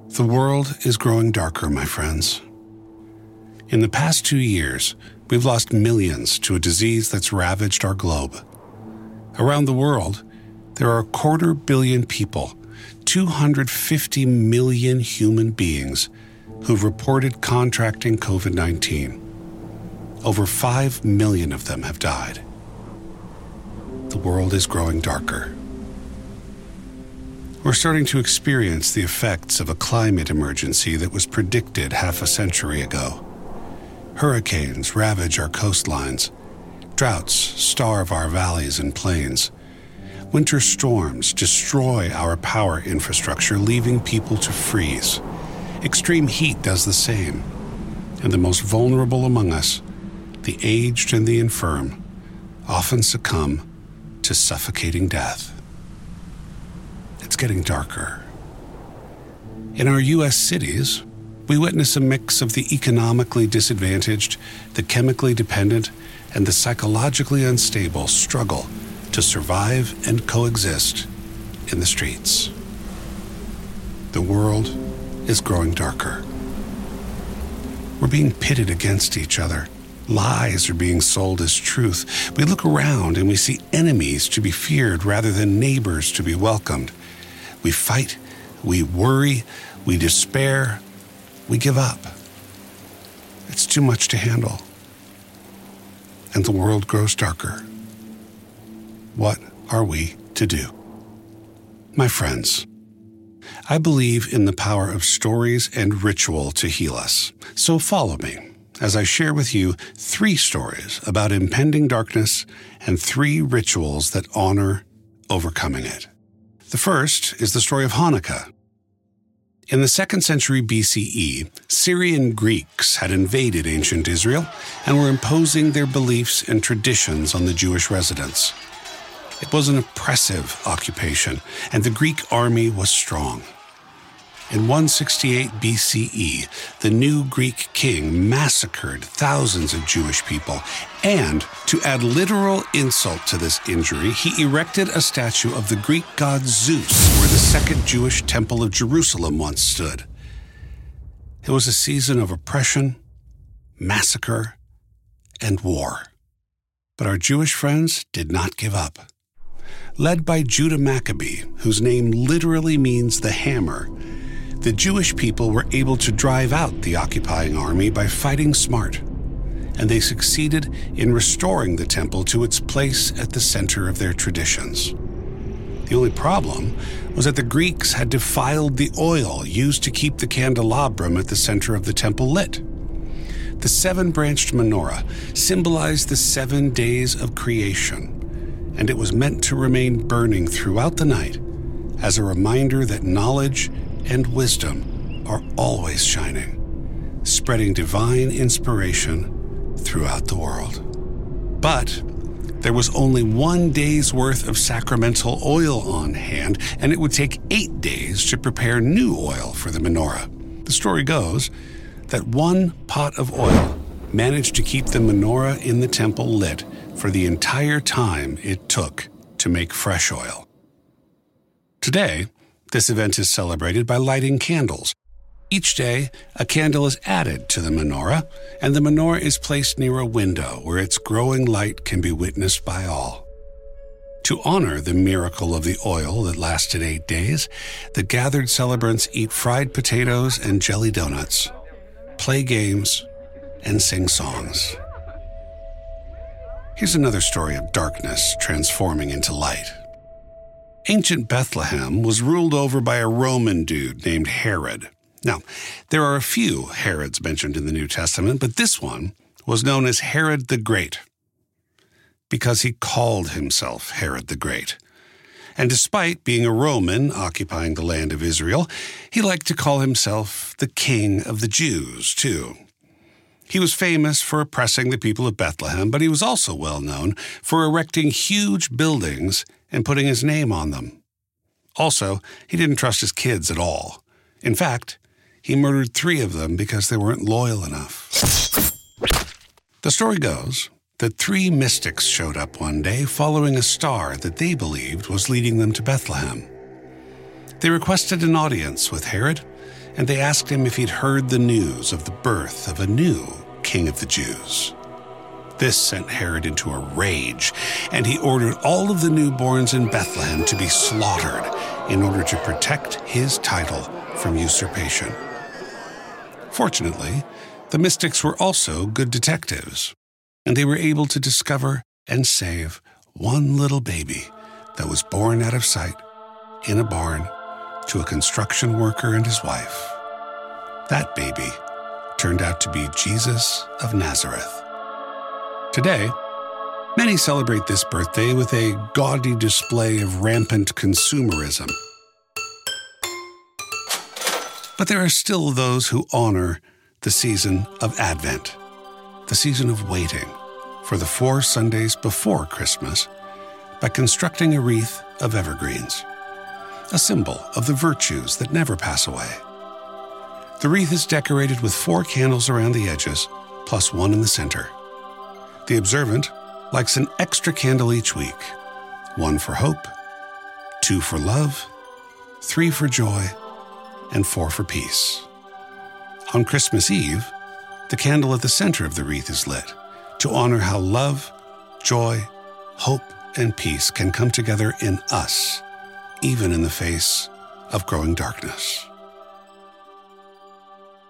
The world is growing darker, my friends. In the past two years, we've lost millions to a disease that's ravaged our globe. Around the world, there are a quarter billion people, 250 million human beings, who've reported contracting COVID 19. Over 5 million of them have died. The world is growing darker. We're starting to experience the effects of a climate emergency that was predicted half a century ago. Hurricanes ravage our coastlines. Droughts starve our valleys and plains. Winter storms destroy our power infrastructure, leaving people to freeze. Extreme heat does the same. And the most vulnerable among us, the aged and the infirm, often succumb to suffocating death it's getting darker. In our U.S. cities, we witness a mix of the economically disadvantaged, the chemically dependent, and the psychologically unstable struggle to survive and coexist in the streets. The world is growing darker. We're being pitted against each other. Lies are being sold as truth. We look around and we see enemies to be feared rather than neighbors to be welcomed. We fight, we worry, we despair, we give up. It's too much to handle. And the world grows darker. What are we to do? My friends, I believe in the power of stories and ritual to heal us. So follow me as I share with you three stories about impending darkness and three rituals that honor overcoming it. The first is the story of Hanukkah. In the second century BCE, Syrian Greeks had invaded ancient Israel and were imposing their beliefs and traditions on the Jewish residents. It was an oppressive occupation, and the Greek army was strong. In 168 BCE, the new Greek king massacred thousands of Jewish people, and to add literal insult to this injury, he erected a statue of the Greek god Zeus where the second Jewish temple of Jerusalem once stood. It was a season of oppression, massacre, and war. But our Jewish friends did not give up. Led by Judah Maccabee, whose name literally means the hammer, the Jewish people were able to drive out the occupying army by fighting smart, and they succeeded in restoring the temple to its place at the center of their traditions. The only problem was that the Greeks had defiled the oil used to keep the candelabrum at the center of the temple lit. The seven branched menorah symbolized the seven days of creation, and it was meant to remain burning throughout the night as a reminder that knowledge and wisdom are always shining, spreading divine inspiration throughout the world. But there was only one day's worth of sacramental oil on hand, and it would take eight days to prepare new oil for the menorah. The story goes that one pot of oil managed to keep the menorah in the temple lit for the entire time it took to make fresh oil. Today, this event is celebrated by lighting candles. Each day, a candle is added to the menorah, and the menorah is placed near a window where its growing light can be witnessed by all. To honor the miracle of the oil that lasted eight days, the gathered celebrants eat fried potatoes and jelly donuts, play games, and sing songs. Here's another story of darkness transforming into light. Ancient Bethlehem was ruled over by a Roman dude named Herod. Now, there are a few Herods mentioned in the New Testament, but this one was known as Herod the Great because he called himself Herod the Great. And despite being a Roman occupying the land of Israel, he liked to call himself the King of the Jews, too. He was famous for oppressing the people of Bethlehem, but he was also well known for erecting huge buildings and putting his name on them. Also, he didn't trust his kids at all. In fact, he murdered three of them because they weren't loyal enough. The story goes that three mystics showed up one day following a star that they believed was leading them to Bethlehem. They requested an audience with Herod, and they asked him if he'd heard the news of the birth of a new king of the Jews. This sent Herod into a rage, and he ordered all of the newborns in Bethlehem to be slaughtered in order to protect his title from usurpation. Fortunately, the mystics were also good detectives, and they were able to discover and save one little baby that was born out of sight in a barn to a construction worker and his wife. That baby turned out to be Jesus of Nazareth. Today, many celebrate this birthday with a gaudy display of rampant consumerism. But there are still those who honor the season of Advent, the season of waiting for the four Sundays before Christmas by constructing a wreath of evergreens, a symbol of the virtues that never pass away. The wreath is decorated with four candles around the edges, plus one in the center. The observant likes an extra candle each week one for hope, two for love, three for joy, and four for peace. On Christmas Eve, the candle at the center of the wreath is lit to honor how love, joy, hope, and peace can come together in us, even in the face of growing darkness.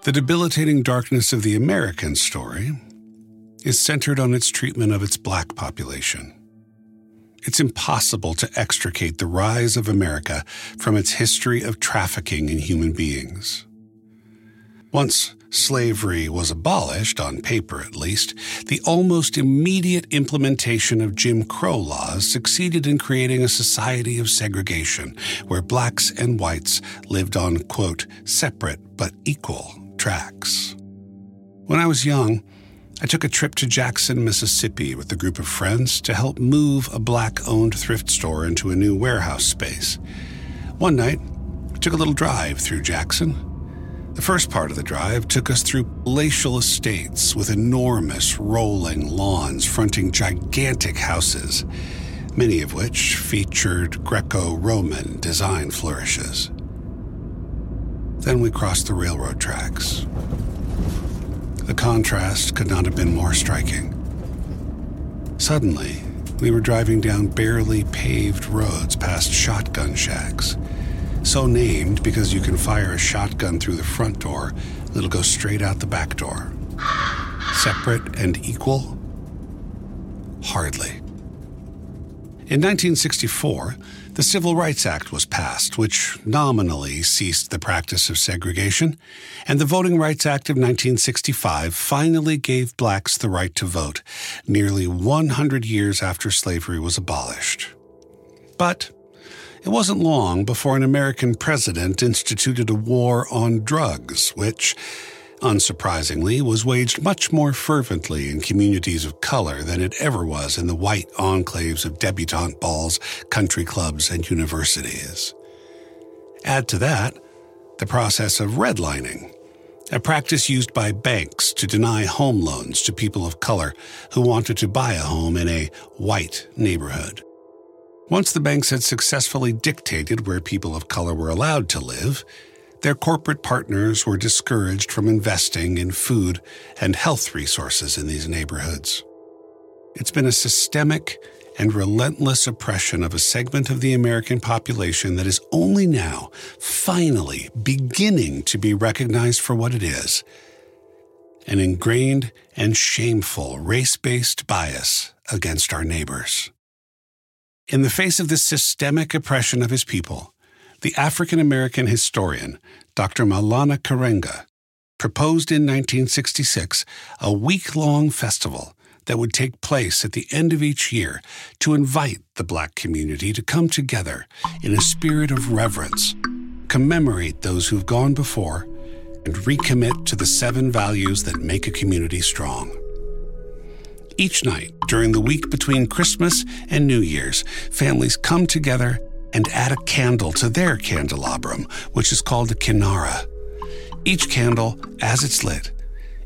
The debilitating darkness of the American story is centered on its treatment of its black population. It's impossible to extricate the rise of America from its history of trafficking in human beings. Once slavery was abolished, on paper at least, the almost immediate implementation of Jim Crow laws succeeded in creating a society of segregation where blacks and whites lived on, quote, separate but equal tracks. When I was young, I took a trip to Jackson, Mississippi with a group of friends to help move a black owned thrift store into a new warehouse space. One night, we took a little drive through Jackson. The first part of the drive took us through palatial estates with enormous rolling lawns fronting gigantic houses, many of which featured Greco Roman design flourishes. Then we crossed the railroad tracks. The contrast could not have been more striking. Suddenly, we were driving down barely paved roads past shotgun shacks. So named because you can fire a shotgun through the front door, it'll go straight out the back door. Separate and equal? Hardly. In 1964, the Civil Rights Act was passed, which nominally ceased the practice of segregation, and the Voting Rights Act of 1965 finally gave blacks the right to vote, nearly 100 years after slavery was abolished. But it wasn't long before an American president instituted a war on drugs, which, unsurprisingly, was waged much more fervently in communities of color than it ever was in the white enclaves of debutante balls, country clubs, and universities. Add to that the process of redlining, a practice used by banks to deny home loans to people of color who wanted to buy a home in a white neighborhood. Once the banks had successfully dictated where people of color were allowed to live, their corporate partners were discouraged from investing in food and health resources in these neighborhoods. It's been a systemic and relentless oppression of a segment of the American population that is only now, finally, beginning to be recognized for what it is an ingrained and shameful race based bias against our neighbors. In the face of this systemic oppression of his people, the African American historian Dr. Maulana Karenga proposed in 1966 a week long festival that would take place at the end of each year to invite the black community to come together in a spirit of reverence, commemorate those who've gone before, and recommit to the seven values that make a community strong. Each night during the week between Christmas and New Year's, families come together and add a candle to their candelabrum, which is called a kinara. Each candle, as it's lit,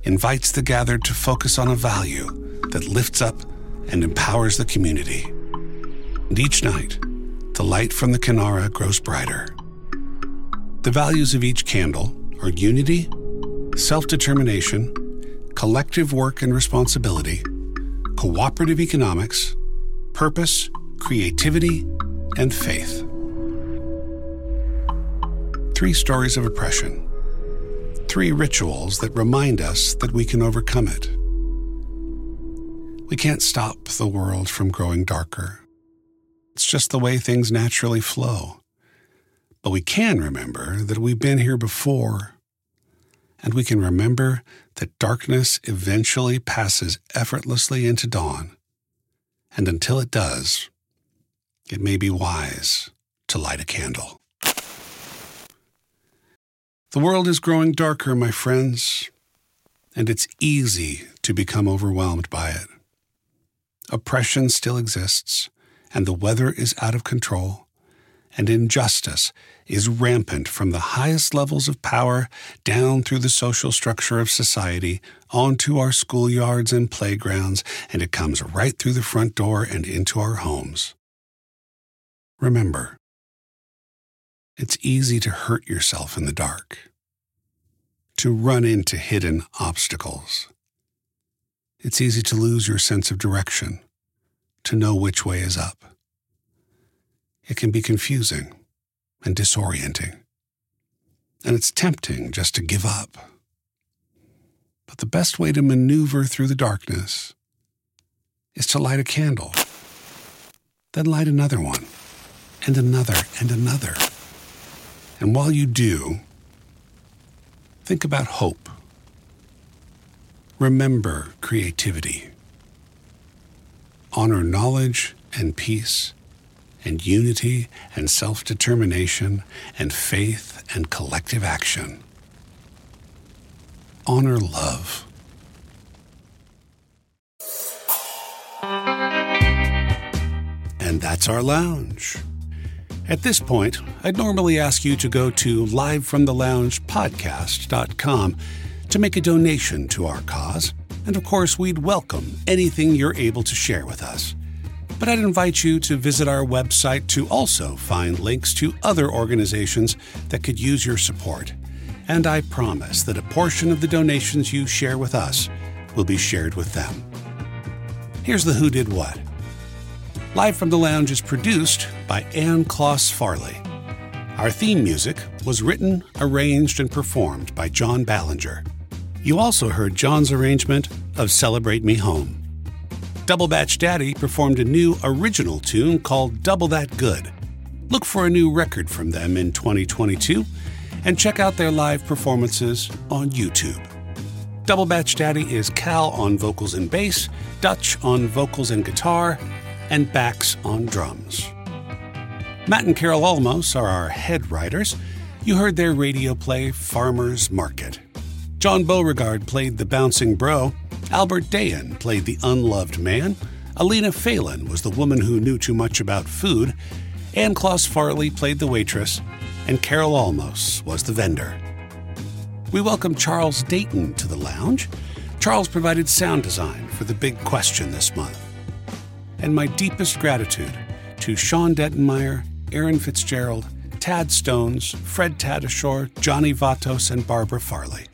invites the gathered to focus on a value that lifts up and empowers the community. And each night, the light from the kinara grows brighter. The values of each candle are unity, self determination, collective work and responsibility, cooperative economics, purpose, creativity, and faith. Three stories of oppression. Three rituals that remind us that we can overcome it. We can't stop the world from growing darker. It's just the way things naturally flow. But we can remember that we've been here before, and we can remember that darkness eventually passes effortlessly into dawn. And until it does, it may be wise to light a candle. The world is growing darker, my friends, and it's easy to become overwhelmed by it. Oppression still exists, and the weather is out of control, and injustice is rampant from the highest levels of power down through the social structure of society onto our schoolyards and playgrounds, and it comes right through the front door and into our homes. Remember, it's easy to hurt yourself in the dark, to run into hidden obstacles. It's easy to lose your sense of direction, to know which way is up. It can be confusing and disorienting, and it's tempting just to give up. But the best way to maneuver through the darkness is to light a candle, then light another one and another and another. And while you do, think about hope. Remember creativity. Honor knowledge and peace and unity and self determination and faith and collective action. Honor love. And that's our lounge. At this point, I'd normally ask you to go to livefromtheloungepodcast.com to make a donation to our cause. And of course, we'd welcome anything you're able to share with us. But I'd invite you to visit our website to also find links to other organizations that could use your support. And I promise that a portion of the donations you share with us will be shared with them. Here's the Who Did What. Live from the Lounge is produced by Anne Kloss Farley. Our theme music was written, arranged, and performed by John Ballinger. You also heard John's arrangement of Celebrate Me Home. Double Batch Daddy performed a new original tune called Double That Good. Look for a new record from them in 2022 and check out their live performances on YouTube. Double Batch Daddy is Cal on vocals and bass, Dutch on vocals and guitar, and Bax on drums. Matt and Carol Almos are our head writers. You heard their radio play Farmer's Market. John Beauregard played the bouncing bro. Albert Dayan played the unloved man. Alina Phelan was the woman who knew too much about food. Ann Kloss Farley played the waitress. And Carol Almos was the vendor. We welcome Charles Dayton to the lounge. Charles provided sound design for the big question this month. And my deepest gratitude to Sean Dettenmeyer, Aaron Fitzgerald, Tad Stones, Fred Tatasciore, Johnny Vatos, and Barbara Farley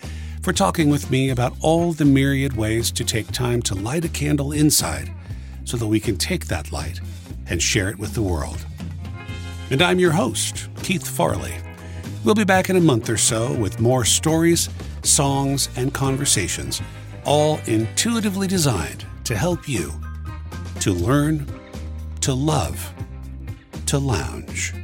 for talking with me about all the myriad ways to take time to light a candle inside so that we can take that light and share it with the world. And I'm your host, Keith Farley. We'll be back in a month or so with more stories songs, and conversations, all intuitively designed to help you to learn, to love, to lounge.